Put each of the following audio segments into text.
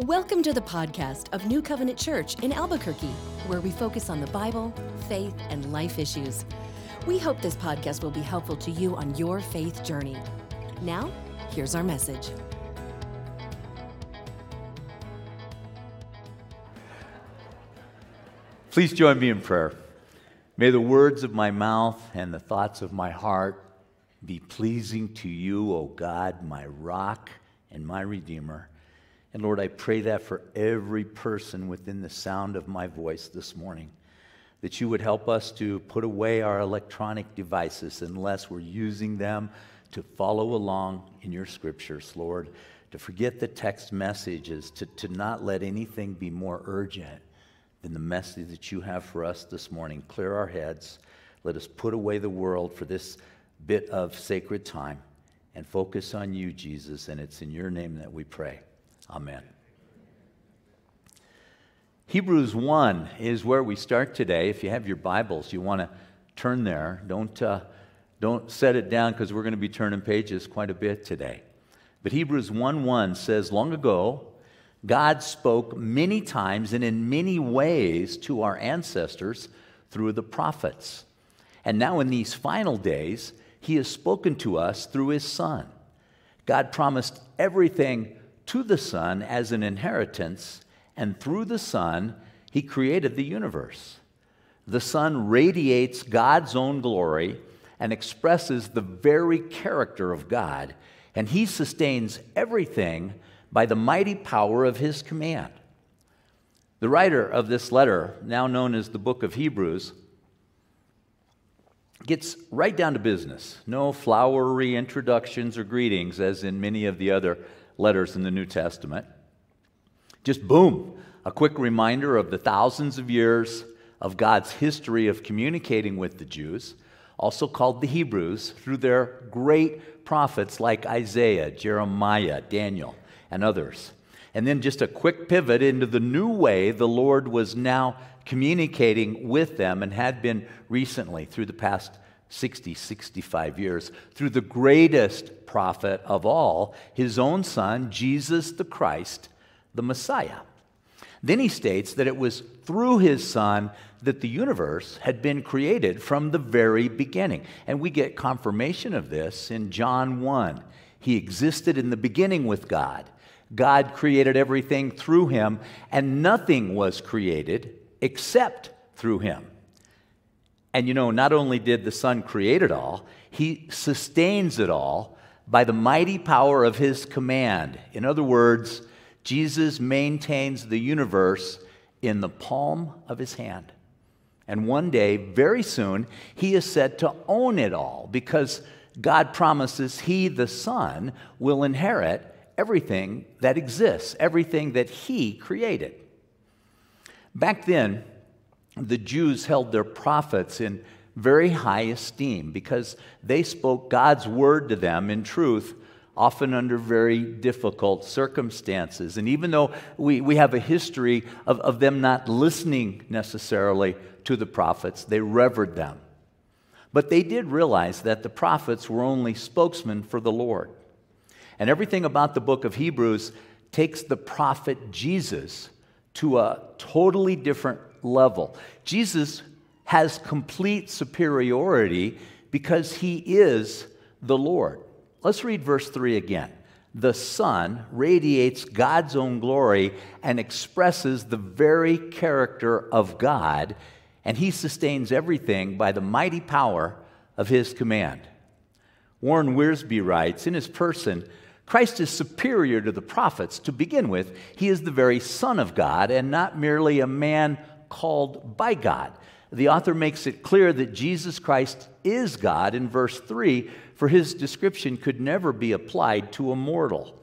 Welcome to the podcast of New Covenant Church in Albuquerque, where we focus on the Bible, faith, and life issues. We hope this podcast will be helpful to you on your faith journey. Now, here's our message. Please join me in prayer. May the words of my mouth and the thoughts of my heart be pleasing to you, O God, my rock and my redeemer. And Lord, I pray that for every person within the sound of my voice this morning, that you would help us to put away our electronic devices unless we're using them to follow along in your scriptures, Lord, to forget the text messages, to, to not let anything be more urgent than the message that you have for us this morning. Clear our heads. Let us put away the world for this bit of sacred time and focus on you, Jesus. And it's in your name that we pray. Amen. Hebrews 1 is where we start today. If you have your Bibles, you want to turn there. Don't, uh, don't set it down because we're going to be turning pages quite a bit today. But Hebrews 1 1 says, Long ago, God spoke many times and in many ways to our ancestors through the prophets. And now, in these final days, He has spoken to us through His Son. God promised everything to the Son as an inheritance, and through the Son, He created the universe. The Son radiates God's own glory and expresses the very character of God, and He sustains everything by the mighty power of his command. The writer of this letter, now known as the book of Hebrews, gets right down to business. No flowery introductions or greetings, as in many of the other letters in the New Testament. Just boom, a quick reminder of the thousands of years of God's history of communicating with the Jews, also called the Hebrews, through their great prophets like Isaiah, Jeremiah, Daniel and others. And then just a quick pivot into the new way the Lord was now communicating with them and had been recently through the past 60, 65 years, through the greatest prophet of all, his own son, Jesus the Christ, the Messiah. Then he states that it was through his son that the universe had been created from the very beginning. And we get confirmation of this in John 1. He existed in the beginning with God. God created everything through him, and nothing was created except through him. And you know, not only did the Son create it all, he sustains it all by the mighty power of his command. In other words, Jesus maintains the universe in the palm of his hand. And one day, very soon, he is said to own it all because God promises he, the Son, will inherit everything that exists, everything that He created. Back then, the Jews held their prophets in very high esteem because they spoke God's word to them in truth, often under very difficult circumstances. And even though we, we have a history of, of them not listening necessarily to the prophets, they revered them. But they did realize that the prophets were only spokesmen for the Lord. And everything about the book of Hebrews takes the prophet Jesus to a totally different level. Jesus has complete superiority because he is the Lord. Let's read verse 3 again. The Son radiates God's own glory and expresses the very character of God, and he sustains everything by the mighty power of his command. Warren Wiersbe writes In his person, Christ is superior to the prophets. To begin with, he is the very Son of God and not merely a man called by God. The author makes it clear that Jesus Christ is God in verse 3, for his description could never be applied to a mortal.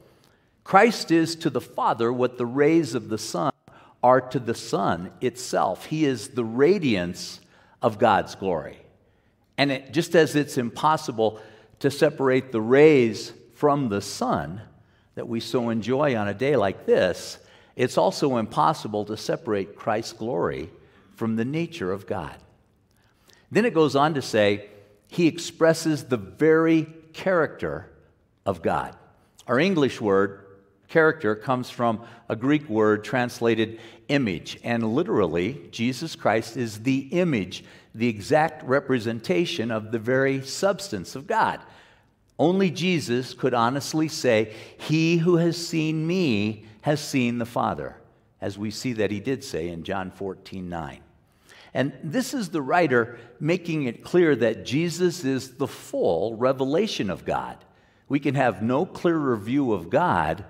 Christ is to the Father what the rays of the sun are to the sun itself. He is the radiance of God's glory. And it, just as it's impossible to separate the rays from the sun that we so enjoy on a day like this, it's also impossible to separate Christ's glory from the nature of God. Then it goes on to say, He expresses the very character of God. Our English word, character comes from a Greek word translated image. And literally, Jesus Christ is the image, the exact representation of the very substance of God. Only Jesus could honestly say, He who has seen me has seen the Father, as we see that he did say in John 14 9. And this is the writer making it clear that Jesus is the full revelation of God. We can have no clearer view of God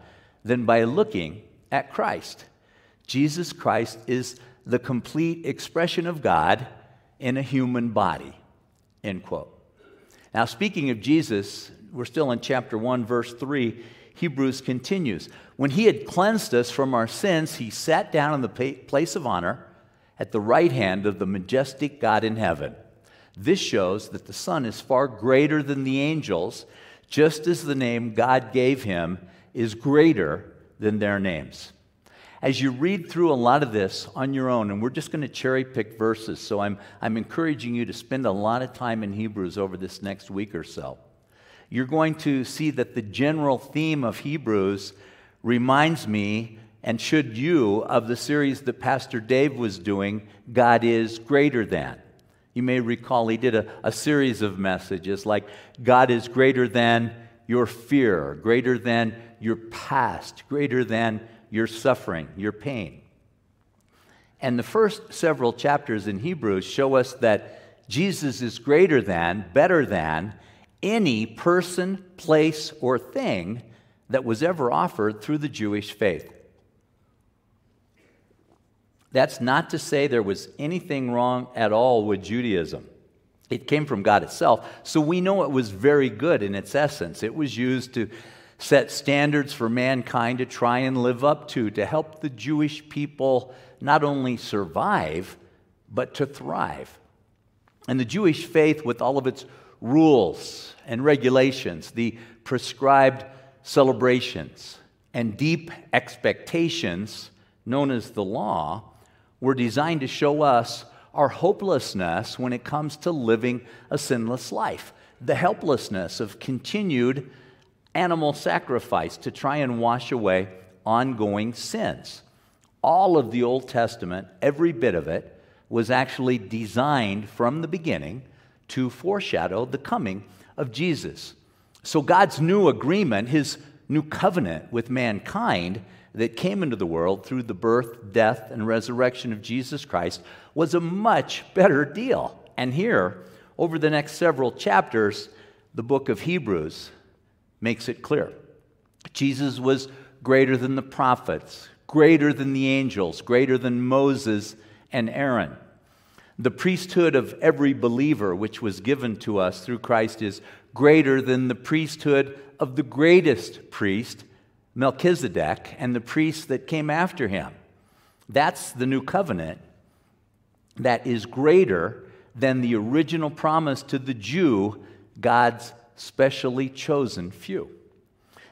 than by looking at Christ. Jesus Christ is the complete expression of God in a human body. End quote. Now, speaking of Jesus, we're still in chapter 1, verse 3. Hebrews continues. When he had cleansed us from our sins, he sat down in the place of honor at the right hand of the majestic God in heaven. This shows that the Son is far greater than the angels, just as the name God gave him is greater than their names. As you read through a lot of this on your own, and we're just going to cherry pick verses, so I'm, I'm encouraging you to spend a lot of time in Hebrews over this next week or so. You're going to see that the general theme of Hebrews reminds me and should you of the series that Pastor Dave was doing, God is greater than. You may recall he did a, a series of messages like God is greater than your fear, greater than your past, greater than your suffering, your pain. And the first several chapters in Hebrews show us that Jesus is greater than, better than any person, place, or thing that was ever offered through the Jewish faith. That's not to say there was anything wrong at all with Judaism. It came from God itself, so we know it was very good in its essence. It was used to set standards for mankind to try and live up to, to help the Jewish people not only survive, but to thrive. And the Jewish faith, with all of its rules and regulations, the prescribed celebrations, and deep expectations, known as the law, were designed to show us our hopelessness when it comes to living a sinless life, the helplessness of continued animal sacrifice to try and wash away ongoing sins. All of the Old Testament, every bit of it, was actually designed from the beginning to foreshadow the coming of Jesus. So God's new agreement, his new covenant with mankind that came into the world through the birth, death, and resurrection of Jesus Christ was a much better deal. And here, over the next several chapters, the book of Hebrews makes it clear. Jesus was greater than the prophets, greater than the angels, greater than Moses and Aaron. The priesthood of every believer, which was given to us through Christ, is greater than the priesthood of the greatest priest, Melchizedek, and the priests that came after him. That's the new covenant that is greater than the original promise to the Jew, God's specially chosen few.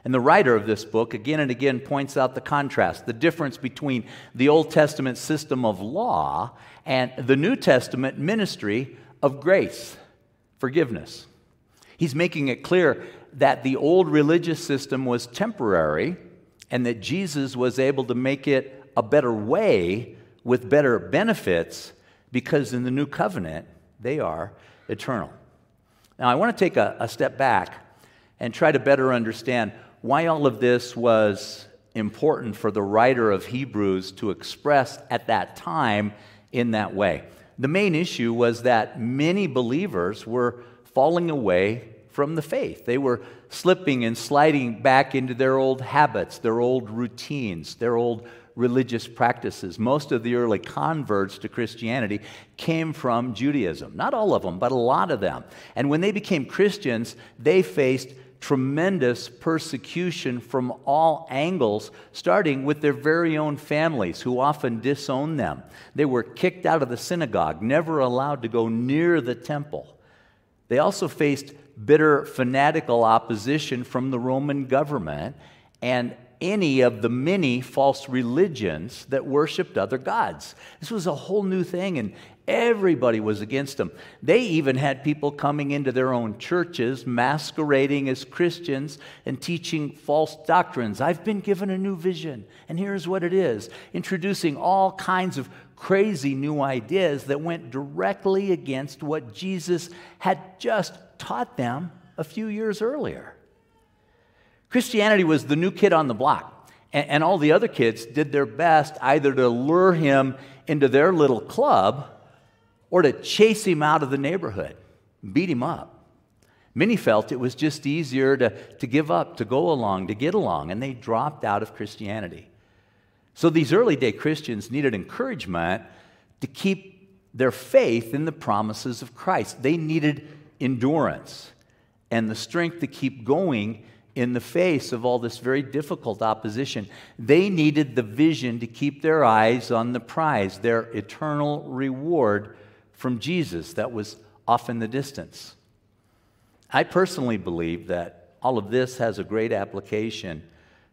And the writer of this book again and again points out the contrast, the difference between the Old Testament system of law and the New Testament ministry of grace, forgiveness. He's making it clear that the old religious system was temporary and that Jesus was able to make it a better way with better benefits because in the new covenant, they are eternal. Now, I want to take a, a step back and try to better understand why all of this was important for the writer of Hebrews to express at that time in that way. The main issue was that many believers were falling away from the faith. They were slipping and sliding back into their old habits, their old routines, their old religious practices. Most of the early converts to Christianity came from Judaism. Not all of them, but a lot of them. And when they became Christians, they faced tremendous persecution from all angles, starting with their very own families, who often disowned them. They were kicked out of the synagogue, never allowed to go near the temple. They also faced bitter fanatical opposition from the Roman government and any of the many false religions that worshiped other gods. This was a whole new thing, and Everybody was against them. They even had people coming into their own churches, masquerading as Christians and teaching false doctrines. I've been given a new vision, and here's what it is introducing all kinds of crazy new ideas that went directly against what Jesus had just taught them a few years earlier. Christianity was the new kid on the block, and, and all the other kids did their best either to lure him into their little club or to chase him out of the neighborhood, beat him up. Many felt it was just easier to, to give up, to go along, to get along, and they dropped out of Christianity. So these early day Christians needed encouragement to keep their faith in the promises of Christ. They needed endurance and the strength to keep going in the face of all this very difficult opposition. They needed the vision to keep their eyes on the prize, their eternal reward from Jesus that was off in the distance. I personally believe that all of this has a great application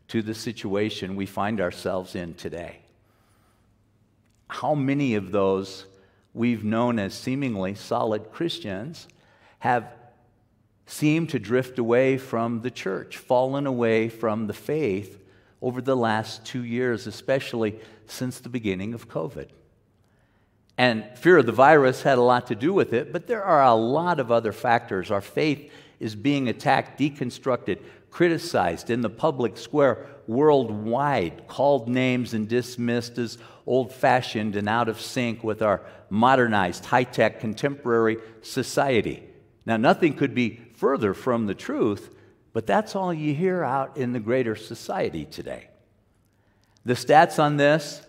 to the situation we find ourselves in today. How many of those we've known as seemingly solid Christians have seemed to drift away from the church, fallen away from the faith over the last two years, especially since the beginning of COVID? And fear of the virus had a lot to do with it, but there are a lot of other factors. Our faith is being attacked, deconstructed, criticized in the public square worldwide, called names and dismissed as old fashioned and out of sync with our modernized, high tech, contemporary society. Now, nothing could be further from the truth, but that's all you hear out in the greater society today. The stats on this,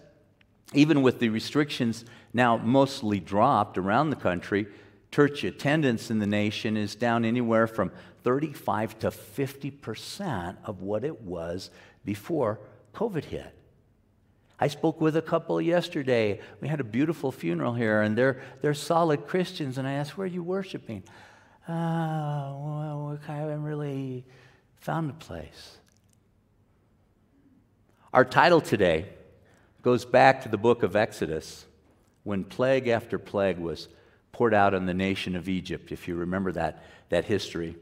even with the restrictions now mostly dropped around the country, church attendance in the nation is down anywhere from 35 to 50 percent of what it was before COVID hit. I spoke with a couple yesterday. We had a beautiful funeral here, and they're, they're solid Christians. And I asked, Where are you worshiping? Oh, well, I haven't really found a place. Our title today goes back to the book of Exodus when plague after plague was poured out on the nation of Egypt, if you remember that, that history.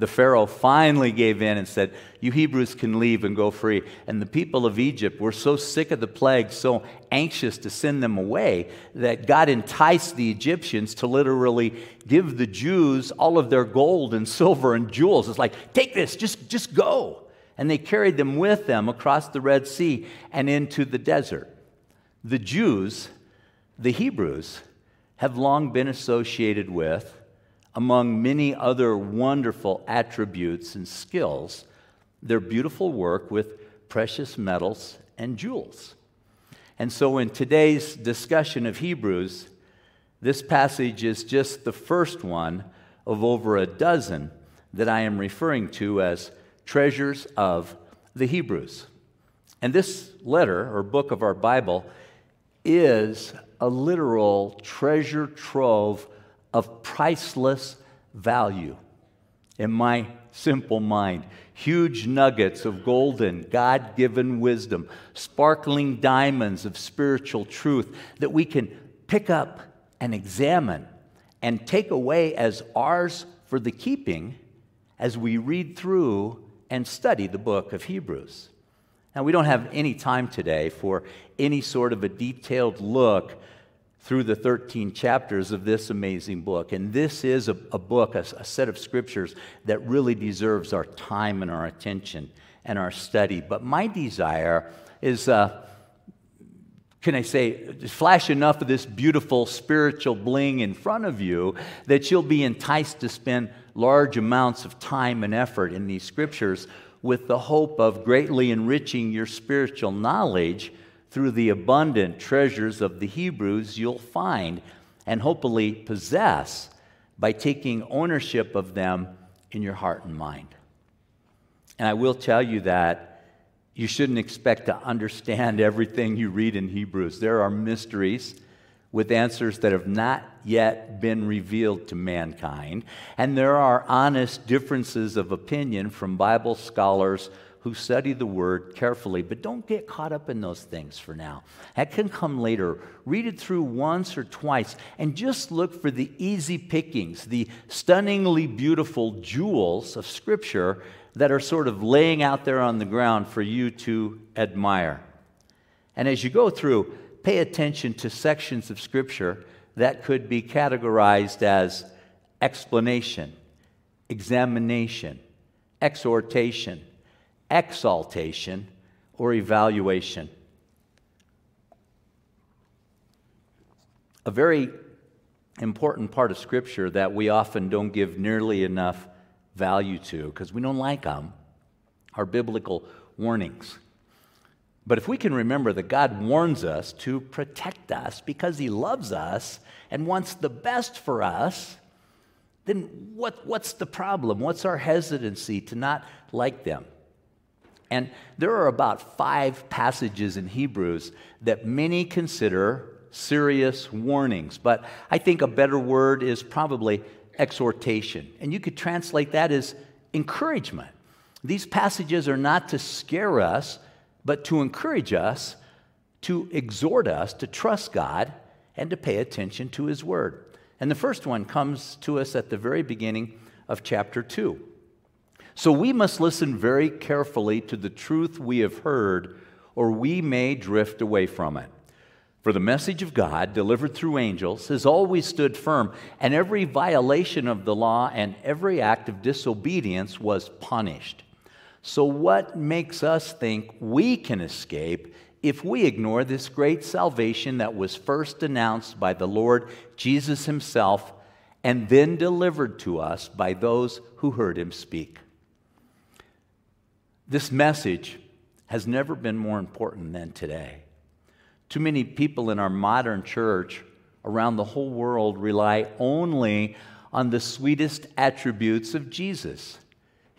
The Pharaoh finally gave in and said, You Hebrews can leave and go free. And the people of Egypt were so sick of the plague, so anxious to send them away, that God enticed the Egyptians to literally give the Jews all of their gold and silver and jewels. It's like, Take this, just, just go. And they carried them with them across the Red Sea and into the desert. The Jews the Hebrews have long been associated with, among many other wonderful attributes and skills, their beautiful work with precious metals and jewels. And so, in today's discussion of Hebrews, this passage is just the first one of over a dozen that I am referring to as treasures of the Hebrews. And this letter or book of our Bible is a literal treasure trove of priceless value. In my simple mind, huge nuggets of golden, God given wisdom, sparkling diamonds of spiritual truth that we can pick up and examine and take away as ours for the keeping as we read through and study the book of Hebrews. Now, we don't have any time today for any sort of a detailed look through the 13 chapters of this amazing book. And this is a, a book, a, a, set of scriptures that really deserves our time and our attention and our study. But my desire is, uh, can I say, flash enough of this beautiful spiritual bling in front of you that you'll be enticed to spend large amounts of time and effort in these scriptures with the hope of greatly enriching your spiritual knowledge through the abundant treasures of the Hebrews you'll find and hopefully possess by taking ownership of them in your heart and mind. And I will tell you that you shouldn't expect to understand everything you read in Hebrews. There are mysteries with answers that have not yet been revealed to mankind. And there are honest differences of opinion from Bible scholars who study the Word carefully, but don't get caught up in those things for now. That can come later. Read it through once or twice and just look for the easy pickings, the stunningly beautiful jewels of Scripture that are sort of laying out there on the ground for you to admire. And as you go through, pay attention to sections of Scripture that could be categorized as explanation, examination, exhortation, exaltation, or evaluation. A very important part of Scripture that we often don't give nearly enough value to because we don't like them are biblical warnings. But if we can remember that God warns us to protect us because He loves us and wants the best for us, then what, what's the problem? What's our hesitancy to not like them? And there are about five passages in Hebrews that many consider serious warnings, but I think a better word is probably exhortation. And you could translate that as encouragement. These passages are not to scare us, but to encourage us, to exhort us to trust God and to pay attention to His Word. And the first one comes to us at the very beginning of chapter 2. So we must listen very carefully to the truth we have heard, or we may drift away from it. For the message of God, delivered through angels, has always stood firm, and every violation of the law and every act of disobedience was punished. So, what makes us think we can escape if we ignore this great salvation that was first announced by the Lord Jesus Himself and then delivered to us by those who heard Him speak? This message has never been more important than today. Too many people in our modern church around the whole world rely only on the sweetest attributes of Jesus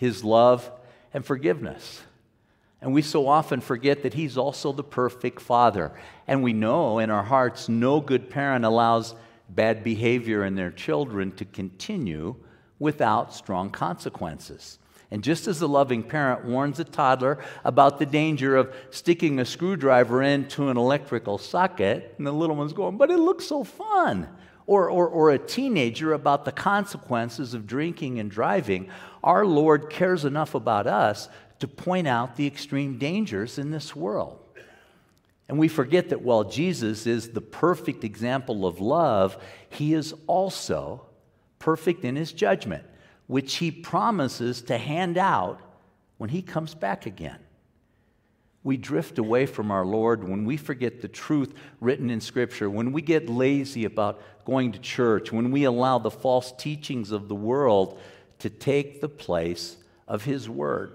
his love and forgiveness. And we so often forget that he's also the perfect father. And we know in our hearts no good parent allows bad behavior in their children to continue without strong consequences. And just as the loving parent warns a toddler about the danger of sticking a screwdriver into an electrical socket, and the little one's going, but it looks so fun. Or, or, or a teenager about the consequences of drinking and driving, our Lord cares enough about us to point out the extreme dangers in this world. And we forget that while Jesus is the perfect example of love, he is also perfect in his judgment which he promises to hand out when he comes back again. We drift away from our Lord when we forget the truth written in Scripture, when we get lazy about going to church, when we allow the false teachings of the world to take the place of His Word.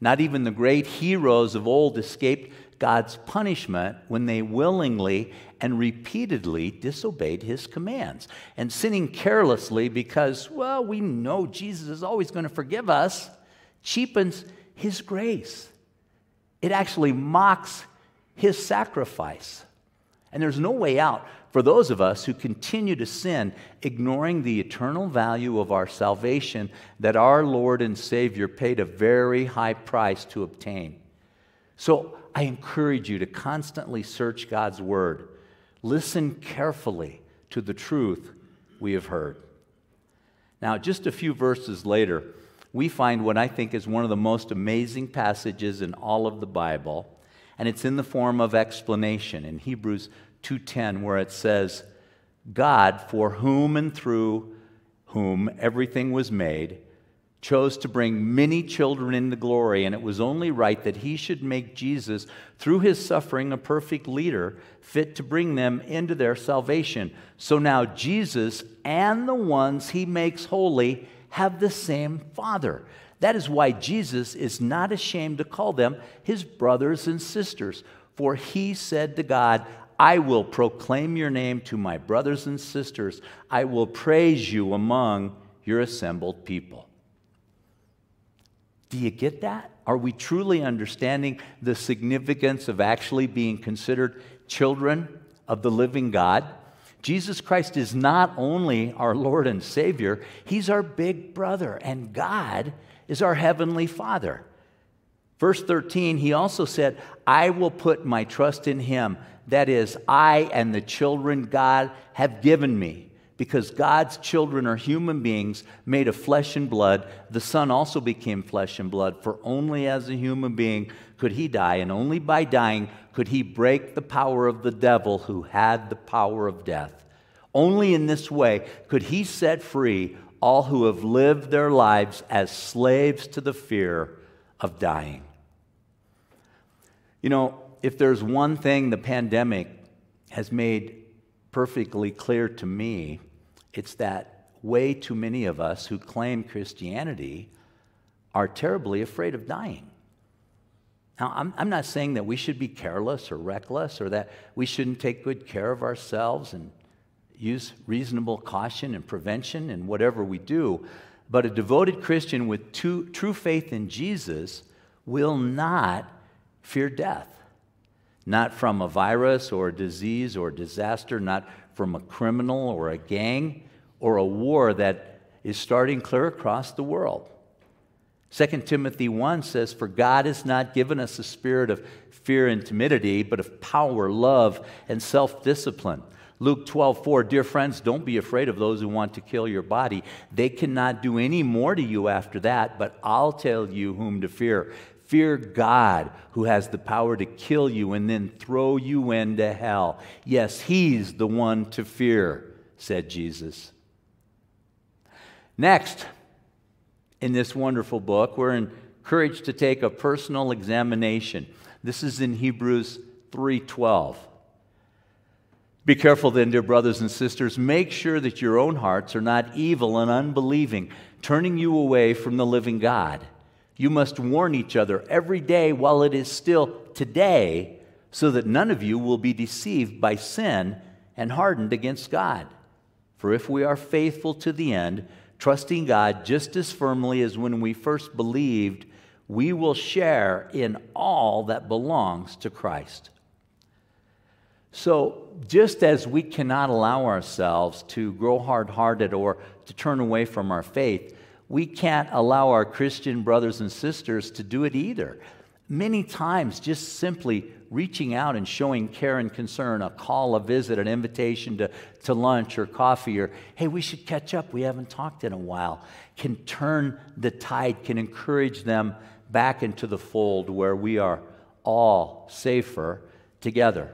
Not even the great heroes of old escaped God's punishment when they willingly and repeatedly disobeyed his commands. And sinning carelessly because, well, we know Jesus is always going to forgive us, cheapens his grace. It actually mocks his sacrifice. And there's no way out for those of us who continue to sin, ignoring the eternal value of our salvation that our Lord and Savior paid a very high price to obtain. So I encourage you to constantly search God's Word. Listen carefully to the truth we have heard. Now, just a few verses later, we find what I think is one of the most amazing passages in all of the Bible, and it's in the form of explanation in Hebrews 2:10 where it says, "God, for whom and through whom everything was made, chose to bring many children into glory, and it was only right that he should make Jesus, through his suffering, a perfect leader, fit to bring them into their salvation. So now Jesus and the ones he makes holy have the same Father. That is why Jesus is not ashamed to call them his brothers and sisters. For he said to God, I will proclaim your name to my brothers and sisters. I will praise you among your assembled people. Do you get that? Are we truly understanding the significance of actually being considered children of the living God? Jesus Christ is not only our Lord and Savior, He's our big brother, and God is our heavenly Father. Verse 13, he also said, I will put my trust in him. That is, I and the children God have given me. Because God's children are human beings made of flesh and blood, the Son also became flesh and blood, for only as a human being could he die, and only by dying could he break the power of the devil who had the power of death. Only in this way could he set free all who have lived their lives as slaves to the fear of dying. You know, if there's one thing the pandemic has made perfectly clear to me, it's that way too many of us who claim Christianity are terribly afraid of dying. Now, I'm, I'm not saying that we should be careless or reckless or that we shouldn't take good care of ourselves and use reasonable caution and prevention in whatever we do. But a devoted Christian with true, true faith in Jesus will not fear death. Not from a virus or a disease or disaster, not from a criminal or a gang or a war that is starting clear across the world. 2 Timothy 1 says, For God has not given us a spirit of fear and timidity, but of power, love, and self discipline. Luke 12, 4, dear friends, don't be afraid of those who want to kill your body. They cannot do any more to you after that, but I'll tell you whom to fear. Fear God, who has the power to kill you and then throw you into hell. Yes, He's the one to fear, said Jesus. Next, in this wonderful book, we're encouraged to take a personal examination. This is in Hebrews 3:12. Be careful then, dear brothers and sisters, make sure that your own hearts are not evil and unbelieving, turning you away from the living God. You must warn each other every day while it is still today, so that none of you will be deceived by sin and hardened against God. For if we are faithful to the end, trusting God just as firmly as when we first believed, we will share in all that belongs to Christ. So, just as we cannot allow ourselves to grow hard hearted or to turn away from our faith, we can't allow our Christian brothers and sisters to do it either. Many times, just simply reaching out and showing care and concern, a call, a visit, an invitation to, to lunch or coffee, or hey, we should catch up, we haven't talked in a while, can turn the tide, can encourage them back into the fold where we are all safer together.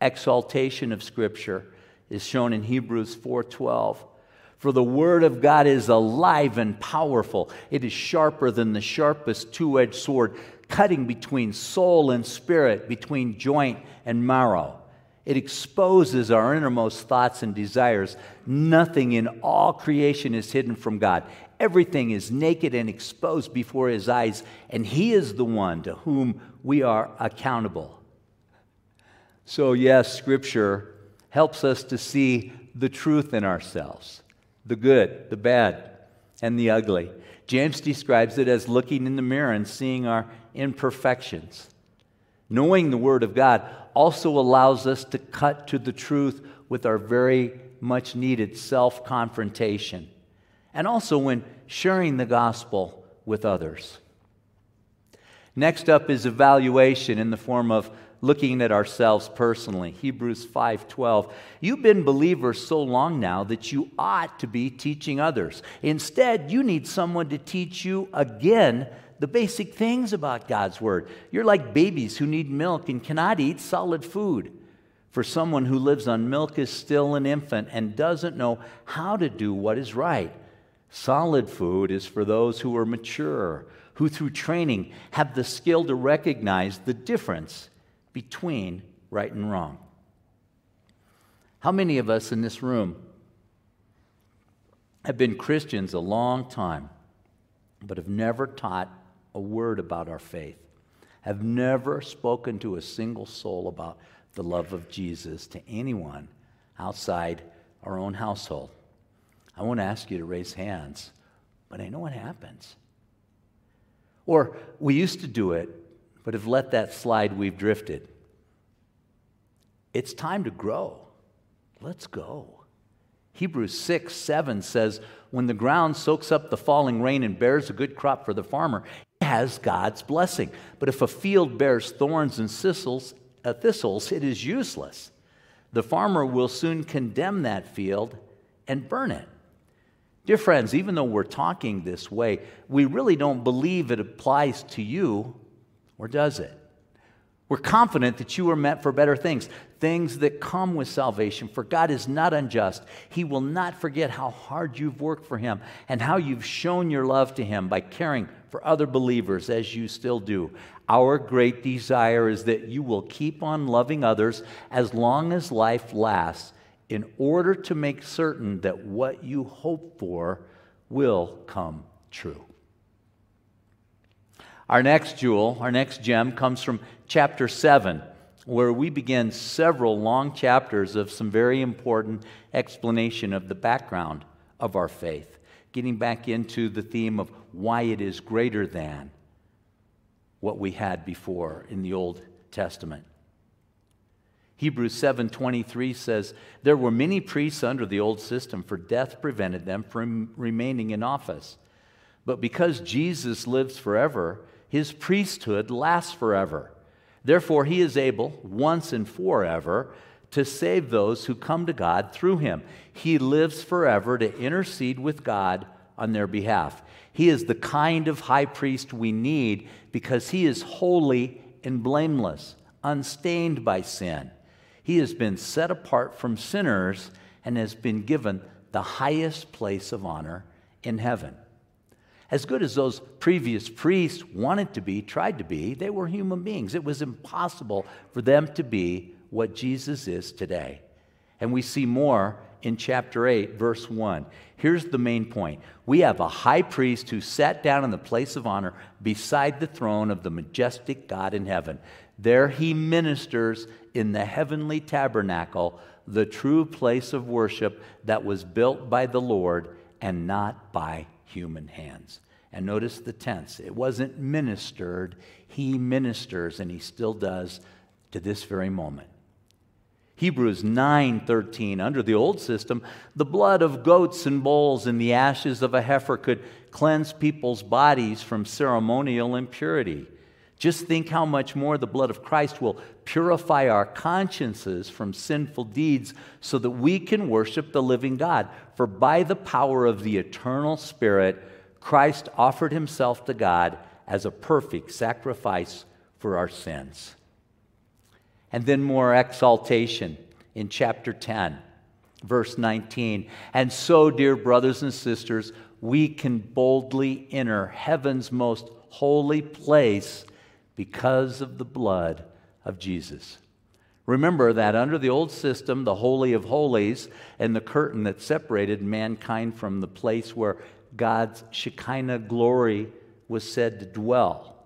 Exaltation of Scripture is shown in Hebrews 4:12. For the Word of God is alive and powerful. It is sharper than the sharpest two edged sword, cutting between soul and spirit, between joint and marrow. It exposes our innermost thoughts and desires. Nothing in all creation is hidden from God. Everything is naked and exposed before His eyes, and He is the one to whom we are accountable. So, yes, Scripture helps us to see the truth in ourselves the good, the bad, and the ugly. James describes it as looking in the mirror and seeing our imperfections. Knowing the Word of God also allows us to cut to the truth with our very much needed self confrontation, and also when sharing the gospel with others. Next up is evaluation in the form of looking at ourselves personally. Hebrews 5:12. You've been believers so long now that you ought to be teaching others. Instead, you need someone to teach you again the basic things about God's word. You're like babies who need milk and cannot eat solid food. For someone who lives on milk is still an infant and doesn't know how to do what is right. Solid food is for those who are mature, who through training have the skill to recognize the difference between right and wrong. How many of us in this room have been Christians a long time, but have never taught a word about our faith, have never spoken to a single soul about the love of Jesus to anyone outside our own household? I won't ask you to raise hands, but I know what happens. Or we used to do it but have let that slide, we've drifted. It's time to grow. Let's go. Hebrews 6 7 says, When the ground soaks up the falling rain and bears a good crop for the farmer, it has God's blessing. But if a field bears thorns and thistles, uh, thistles, it is useless. The farmer will soon condemn that field and burn it. Dear friends, even though we're talking this way, we really don't believe it applies to you, or does it? We're confident that you are meant for better things, things that come with salvation. For God is not unjust. He will not forget how hard you've worked for Him and how you've shown your love to Him by caring for other believers as you still do. Our great desire is that you will keep on loving others as long as life lasts in order to make certain that what you hope for will come true. Our next jewel, our next gem, comes from chapter 7, where we begin several long chapters of some very important explanation of the background of our faith, getting back into the theme of why it is greater than what we had before in the Old Testament. Hebrews 7:23 says, "There were many priests under the old system, for death prevented them from remaining in office. But because Jesus lives forever, his priesthood lasts forever. Therefore, he is able, once and forever, to save those who come to God through him. He lives forever to intercede with God on their behalf. He is the kind of high priest we need because he is holy and blameless, unstained by sin. He has been set apart from sinners and has been given the highest place of honor in heaven as good as those previous priests wanted to be, tried to be, they were human beings. It was impossible for them to be what Jesus is today. And we see more in chapter 8, verse 1. Here's the main point we have a high priest who sat down in the place of honor beside the throne of the majestic God in heaven. There he ministers in the heavenly tabernacle, the true place of worship that was built by the Lord and not by human hands. And notice the tense. It wasn't ministered, he ministers, and he still does to this very moment. Hebrews 9:13 under the old system the blood of goats and bulls and the ashes of a heifer could cleanse people's bodies from ceremonial impurity. Just think how much more the blood of Christ will purify our consciences from sinful deeds so that we can worship the living God. For by the power of the eternal Spirit, Christ offered himself to God as a perfect sacrifice for our sins. And then more exaltation in chapter 10, verse 19. And so, dear brothers and sisters, we can boldly enter heaven's most holy place because of the blood of Jesus. Remember that under the old system, the Holy of Holies and the curtain that separated mankind from the place where God's Shekinah glory was said to dwell.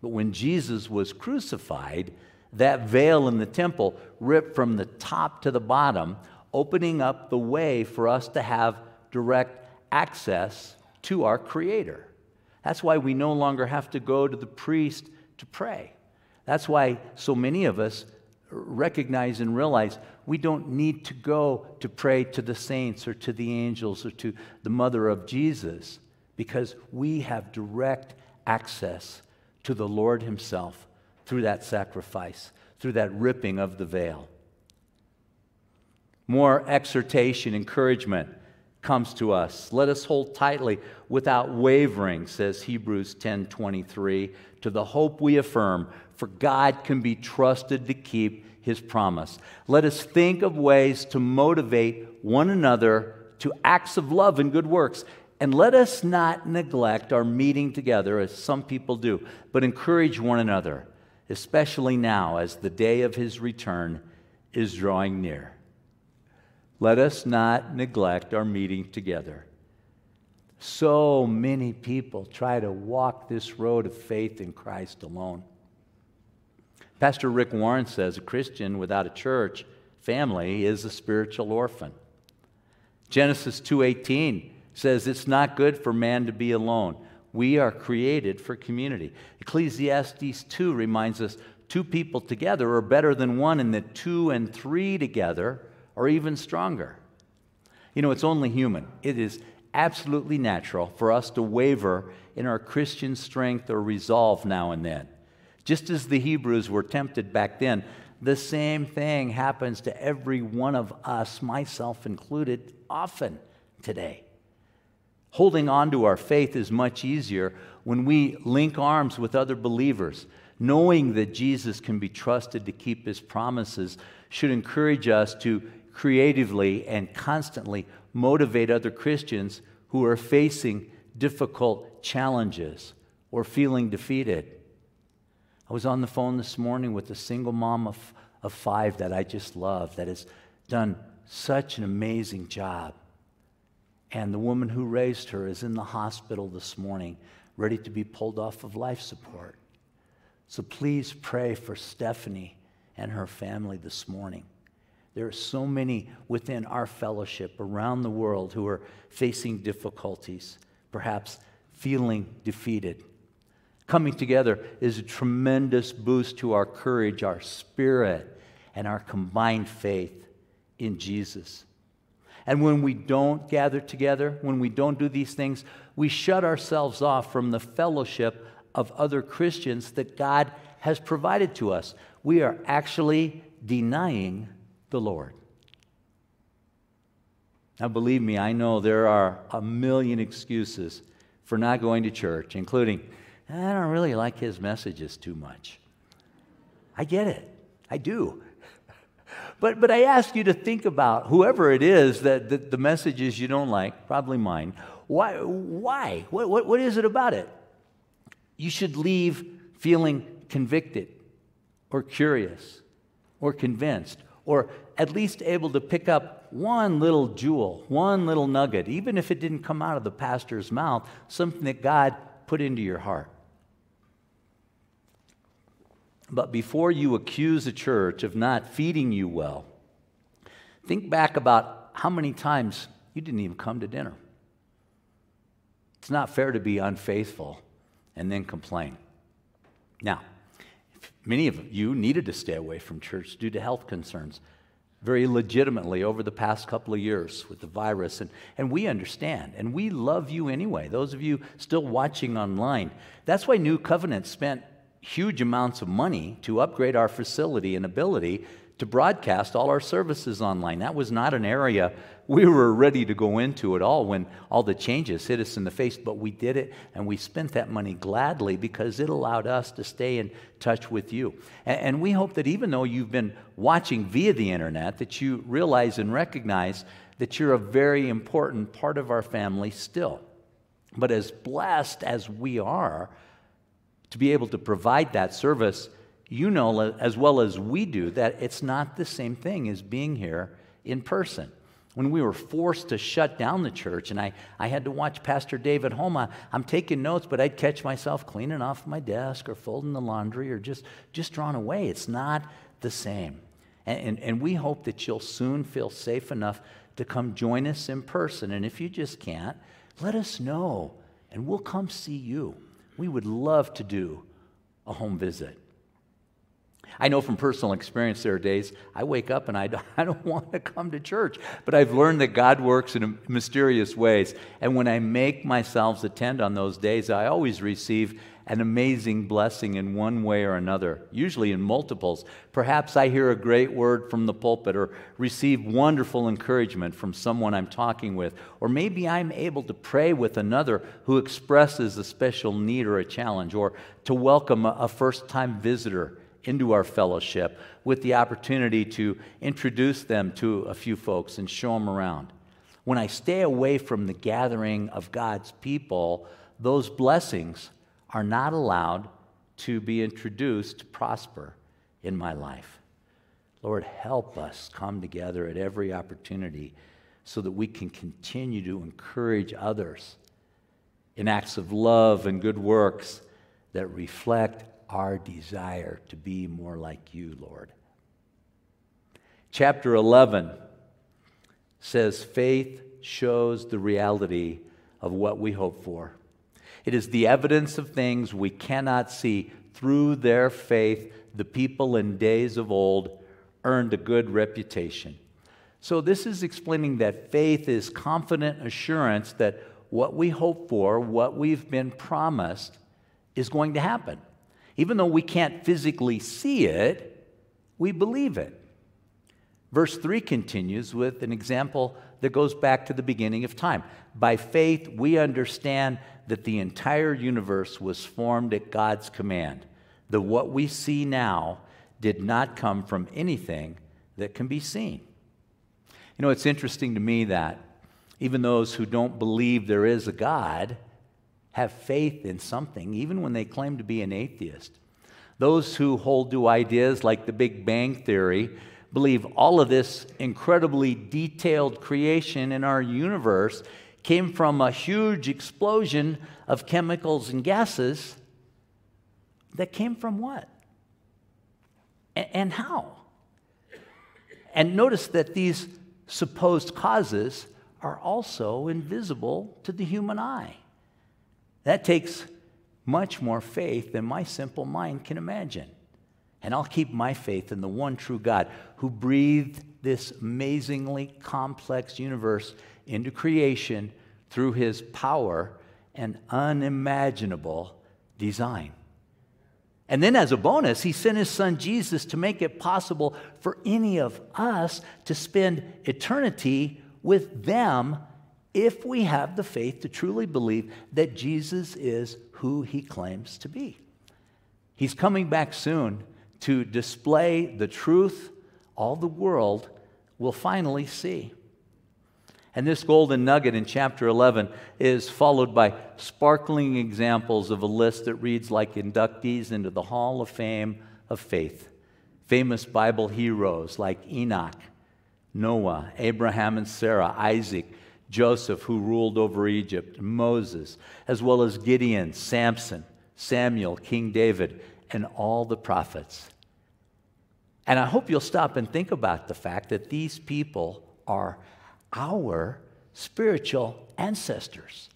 But when Jesus was crucified, that veil in the temple ripped from the top to the bottom, opening up the way for us to have direct access to our Creator. That's why we no longer have to go to the priest to pray. That's why so many of us recognize and realize we don't need to go to pray to the saints or to the angels or to the mother of Jesus because we have direct access to the Lord Himself through that sacrifice, through that ripping of the veil. More exhortation, encouragement comes to us. Let us hold tightly without wavering, says Hebrews 10:23, to the hope we affirm, for God can be trusted to keep his promise. Let us think of ways to motivate one another to acts of love and good works. And let us not neglect our meeting together, as some people do, but encourage one another, especially now as the day of his return is drawing near. Let us not neglect our meeting together. So many people try to walk this road of faith in Christ alone. Pastor Rick Warren says a Christian without a church family is a spiritual orphan. Genesis 2:18 says it's not good for man to be alone. We are created for community. Ecclesiastes 2 reminds us two people together are better than one and that two and three together are even stronger. You know, it's only human. It is absolutely natural for us to waver in our Christian strength or resolve now and then. Just as the Hebrews were tempted back then, the same thing happens to every one of us, myself included, often today. Holding on to our faith is much easier when we link arms with other believers. Knowing that Jesus can be trusted to keep his promises should encourage us to creatively and constantly motivate other Christians who are facing difficult challenges or feeling defeated. I was on the phone this morning with a single mom of, of five that I just love, that has done such an amazing job. And the woman who raised her is in the hospital this morning, ready to be pulled off of life support. So please pray for Stephanie and her family this morning. There are so many within our fellowship around the world who are facing difficulties, perhaps feeling defeated. Coming together is a tremendous boost to our courage, our spirit, and our combined faith in Jesus. And when we don't gather together, when we don't do these things, we shut ourselves off from the fellowship of other Christians that God has provided to us. We are actually denying the Lord. Now, believe me, I know there are a million excuses for not going to church, including, I don't really like his messages too much. I get it. I do. But, but I ask you to think about whoever it is that, that the messages you don't like, probably mine. Why? Why? What, what, what is it about it? You should leave feeling convicted or curious or convinced or at least able to pick up one little jewel, one little nugget, even if it didn't come out of the pastor's mouth, something that God put into your heart. But before you accuse a church of not feeding you well, think back about how many times you didn't even come to dinner. It's not fair to be unfaithful and then complain. Now, Many of you needed to stay away from church due to health concerns, very legitimately over the past couple of years with the virus. And, and we understand, and we love you anyway. Those of you still watching online, that's why New Covenant spent huge amounts of money to upgrade our facility and ability to broadcast all our services online. That was not an area we were ready to go into it all when all the changes hit us in the face, but we did it and we spent that money gladly because it allowed us to stay in touch with you. And, we hope that even though you've been watching via the internet, that you realize and recognize that you're a very important part of our family still. But as blessed as we are to be able to provide that service, you know as well as we do that it's not the same thing as being here in person. When we were forced to shut down the church and I, I had to watch Pastor David home, I, I'm taking notes, but I'd catch myself cleaning off my desk or folding the laundry or just, just drawn away. It's not the same. And, and, and we hope that you'll soon feel safe enough to come join us in person. And if you just can't, let us know and we'll come see you. We would love to do a home visit. I know from personal experience there are days I wake up and I don't, I don't want to come to church, but I've learned that God works in mysterious ways. And when I make myself attend on those days, I always receive an amazing blessing in one way or another, usually in multiples. Perhaps I hear a great word from the pulpit or receive wonderful encouragement from someone I'm talking with, or maybe I'm able to pray with another who expresses a special need or a challenge, or to welcome a first time visitor into our fellowship with the opportunity to introduce them to a few folks and show them around. When I stay away from the gathering of God's people, those blessings are not allowed to be introduced to prosper in my life. Lord, help us come together at every opportunity so that we can continue to encourage others in acts of love and good works that reflect our desire to be more like you, Lord. Chapter 11 says faith shows the reality of what we hope for. It is the evidence of things we cannot see. Through their faith, the people in days of old earned a good reputation. So, this is explaining that faith is confident assurance that what we hope for, what we've been promised, is going to happen. Even though we can't physically see it, we believe it. Verse 3 continues with an example that goes back to the beginning of time. By faith, we understand that the entire universe was formed at God's command, that what we see now did not come from anything that can be seen. You know, it's interesting to me that even those who don't believe there is a God have faith in something, even when they claim to be an atheist. Those who hold to ideas like the Big Bang Theory believe all of this incredibly detailed creation in our universe came from a huge explosion of chemicals and gases that came from what? And how? And notice that these supposed causes are also invisible to the human eye. That takes much more faith than my simple mind can imagine. And I'll keep my faith in the one true God who breathed this amazingly complex universe into creation through his power and unimaginable design. And then, as a bonus, he sent his son Jesus to make it possible for any of us to spend eternity with them if we have the faith to truly believe that Jesus is who he claims to be. He's coming back soon to display the truth all the world will finally see. And this golden nugget in chapter 11 is followed by sparkling examples of a list that reads like inductees into the Hall of Fame of Faith. Famous Bible heroes like Enoch, Noah, Abraham and Sarah, Isaac, Joseph, who ruled over Egypt, Moses, as well as Gideon, Samson, Samuel, King David, and all the prophets. And I hope you'll stop and think about the fact that these people are our spiritual ancestors.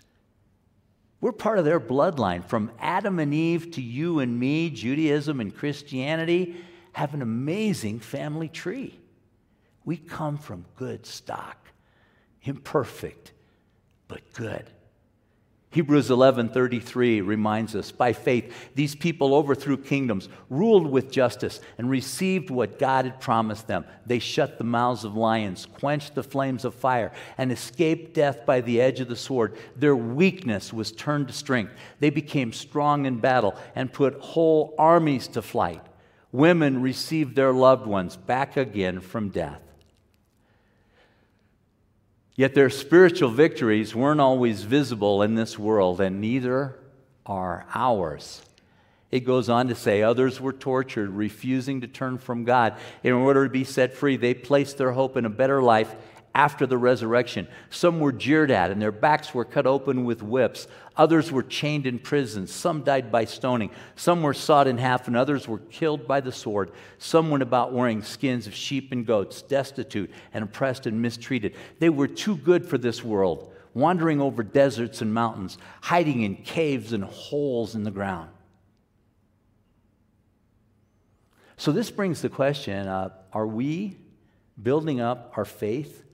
We're part of their bloodline. From Adam and Eve to you and me, Judaism and Christianity have an amazing family tree. We come from good stock, imperfect, but good. Hebrews 11:33 reminds us, by faith these people overthrew kingdoms, ruled with justice, and received what God had promised them. They shut the mouths of lions, quenched the flames of fire, and escaped death by the edge of the sword. Their weakness was turned to strength. They became strong in battle and put whole armies to flight. Women received their loved ones back again from death. Yet their spiritual victories weren't always visible in this world, and neither are ours. It goes on to say, others were tortured, refusing to turn from God. In order to be set free, they placed their hope in a better life after the resurrection. Some were jeered at, and their backs were cut open with whips. Others were chained in prison. Some died by stoning. Some were sawed in half, and others were killed by the sword. Some went about wearing skins of sheep and goats, destitute and oppressed and mistreated. They were too good for this world, wandering over deserts and mountains, hiding in caves and holes in the ground. So, this brings the question uh, are we building up our faith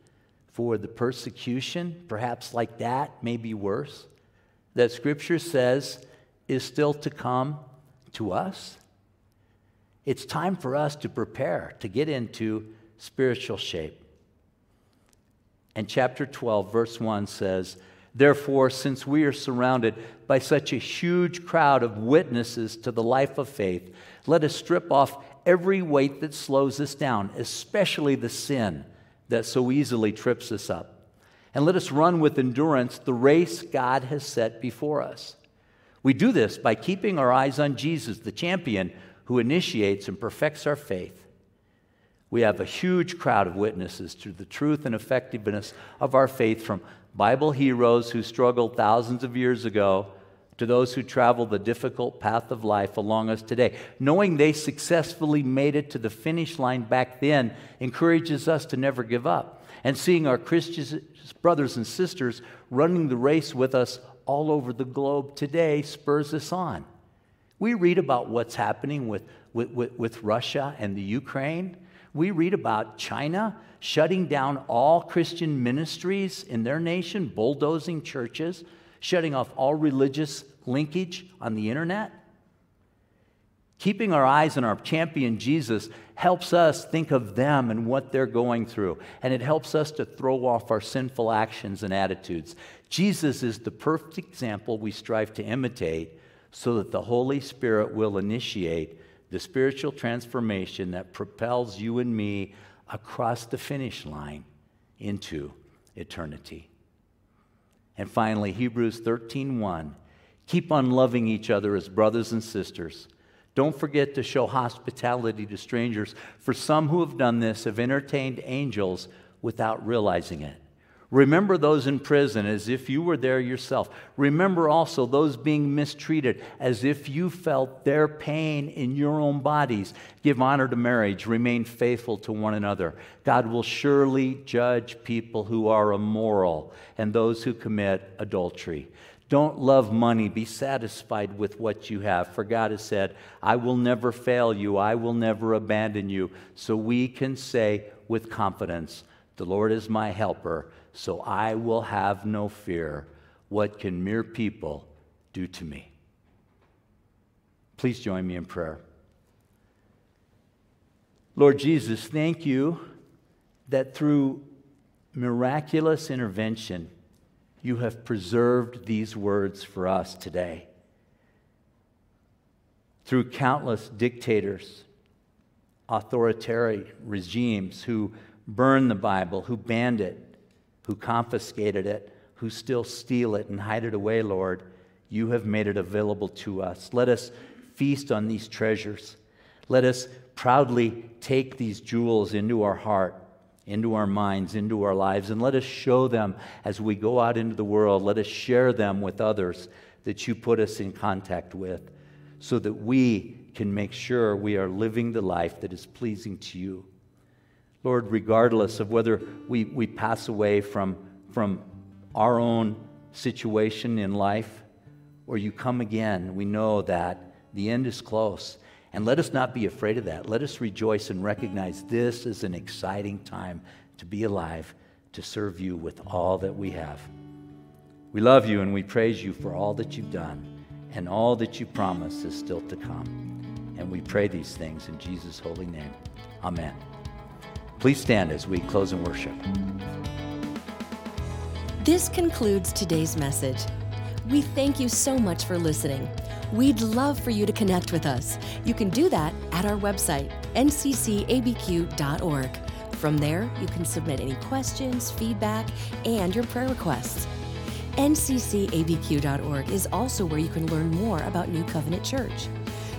for the persecution, perhaps like that, maybe worse, that Scripture says is still to come to us. It's time for us to prepare to get into spiritual shape. And chapter 12, verse 1 says, Therefore, since we are surrounded by such a huge crowd of witnesses to the life of faith, let us strip off every weight that slows us down, especially the sin that so easily trips us up. And let us run with endurance the race God has set before us. We do this by keeping our eyes on Jesus, the champion who initiates and perfects our faith. We have a huge crowd of witnesses to the truth and effectiveness of our faith from Bible heroes who struggled thousands of years ago to those who travel the difficult path of life along us today. Knowing they successfully made it to the finish line back then encourages us to never give up. And seeing our Christian brothers and sisters running the race with us all over the globe today spurs us on. We read about what's happening with, with, with, with Russia and the Ukraine. We read about China shutting down all Christian ministries in their nation, bulldozing churches, shutting off all religious linkage on the internet. Keeping our eyes on our champion Jesus helps us think of them and what they're going through, and it helps us to throw off our sinful actions and attitudes. Jesus is the perfect example we strive to imitate so that the Holy Spirit will initiate the spiritual transformation that propels you and me across the finish line into eternity. And finally, Hebrews 13:1, keep on loving each other as brothers and sisters don't forget to show hospitality to strangers, for some who have done this have entertained angels without realizing it. Remember those in prison as if you were there yourself. Remember also those being mistreated as if you felt their pain in your own bodies. Give honor to marriage. Remain faithful to one another. God will surely judge people who are immoral and those who commit adultery. Don't love money. Be satisfied with what you have. For God has said, I will never fail you. I will never abandon you. So we can say with confidence, The Lord is my helper, so I will have no fear. What can mere people do to me? Please join me in prayer. Lord Jesus, thank you that through miraculous intervention, you have preserved these words for us today. Through countless dictators, authoritarian regimes who burned the Bible, who banned it, who confiscated it, who still steal it and hide it away, Lord, you have made it available to us. Let us feast on these treasures. Let us proudly take these jewels into our heart into our minds, into our lives, and let us show them as we go out into the world. Let us share them with others that you put us in contact with so that we can make sure we are living the life that is pleasing to you. Lord, regardless of whether we, we pass away from, from our own situation in life or you come again, we know that the end is close and let us not be afraid of that. Let us rejoice and recognize this is an exciting time to be alive, to serve you with all that we have. We love you and we praise you for all that you've done and all that you promise is still to come. And we pray these things in Jesus' holy name. Amen. Please stand as we close in worship. This concludes today's message. We thank you so much for listening. We'd love for you to connect with us. You can do that at our website, nccabq.org. From there, you can submit any questions, feedback, and your prayer requests. nccabq.org is also where you can learn more about New Covenant Church.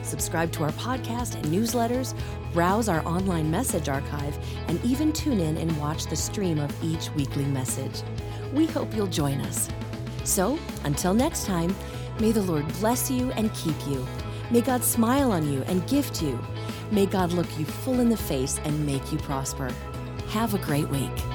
Subscribe to our podcast and newsletters, browse our online message archive, and even tune in and watch the stream of each weekly message. We hope you'll join us. So, until next time, May the Lord bless you and keep you. May God smile on you and gift you. May God look you full in the face and make you prosper. Have a great week.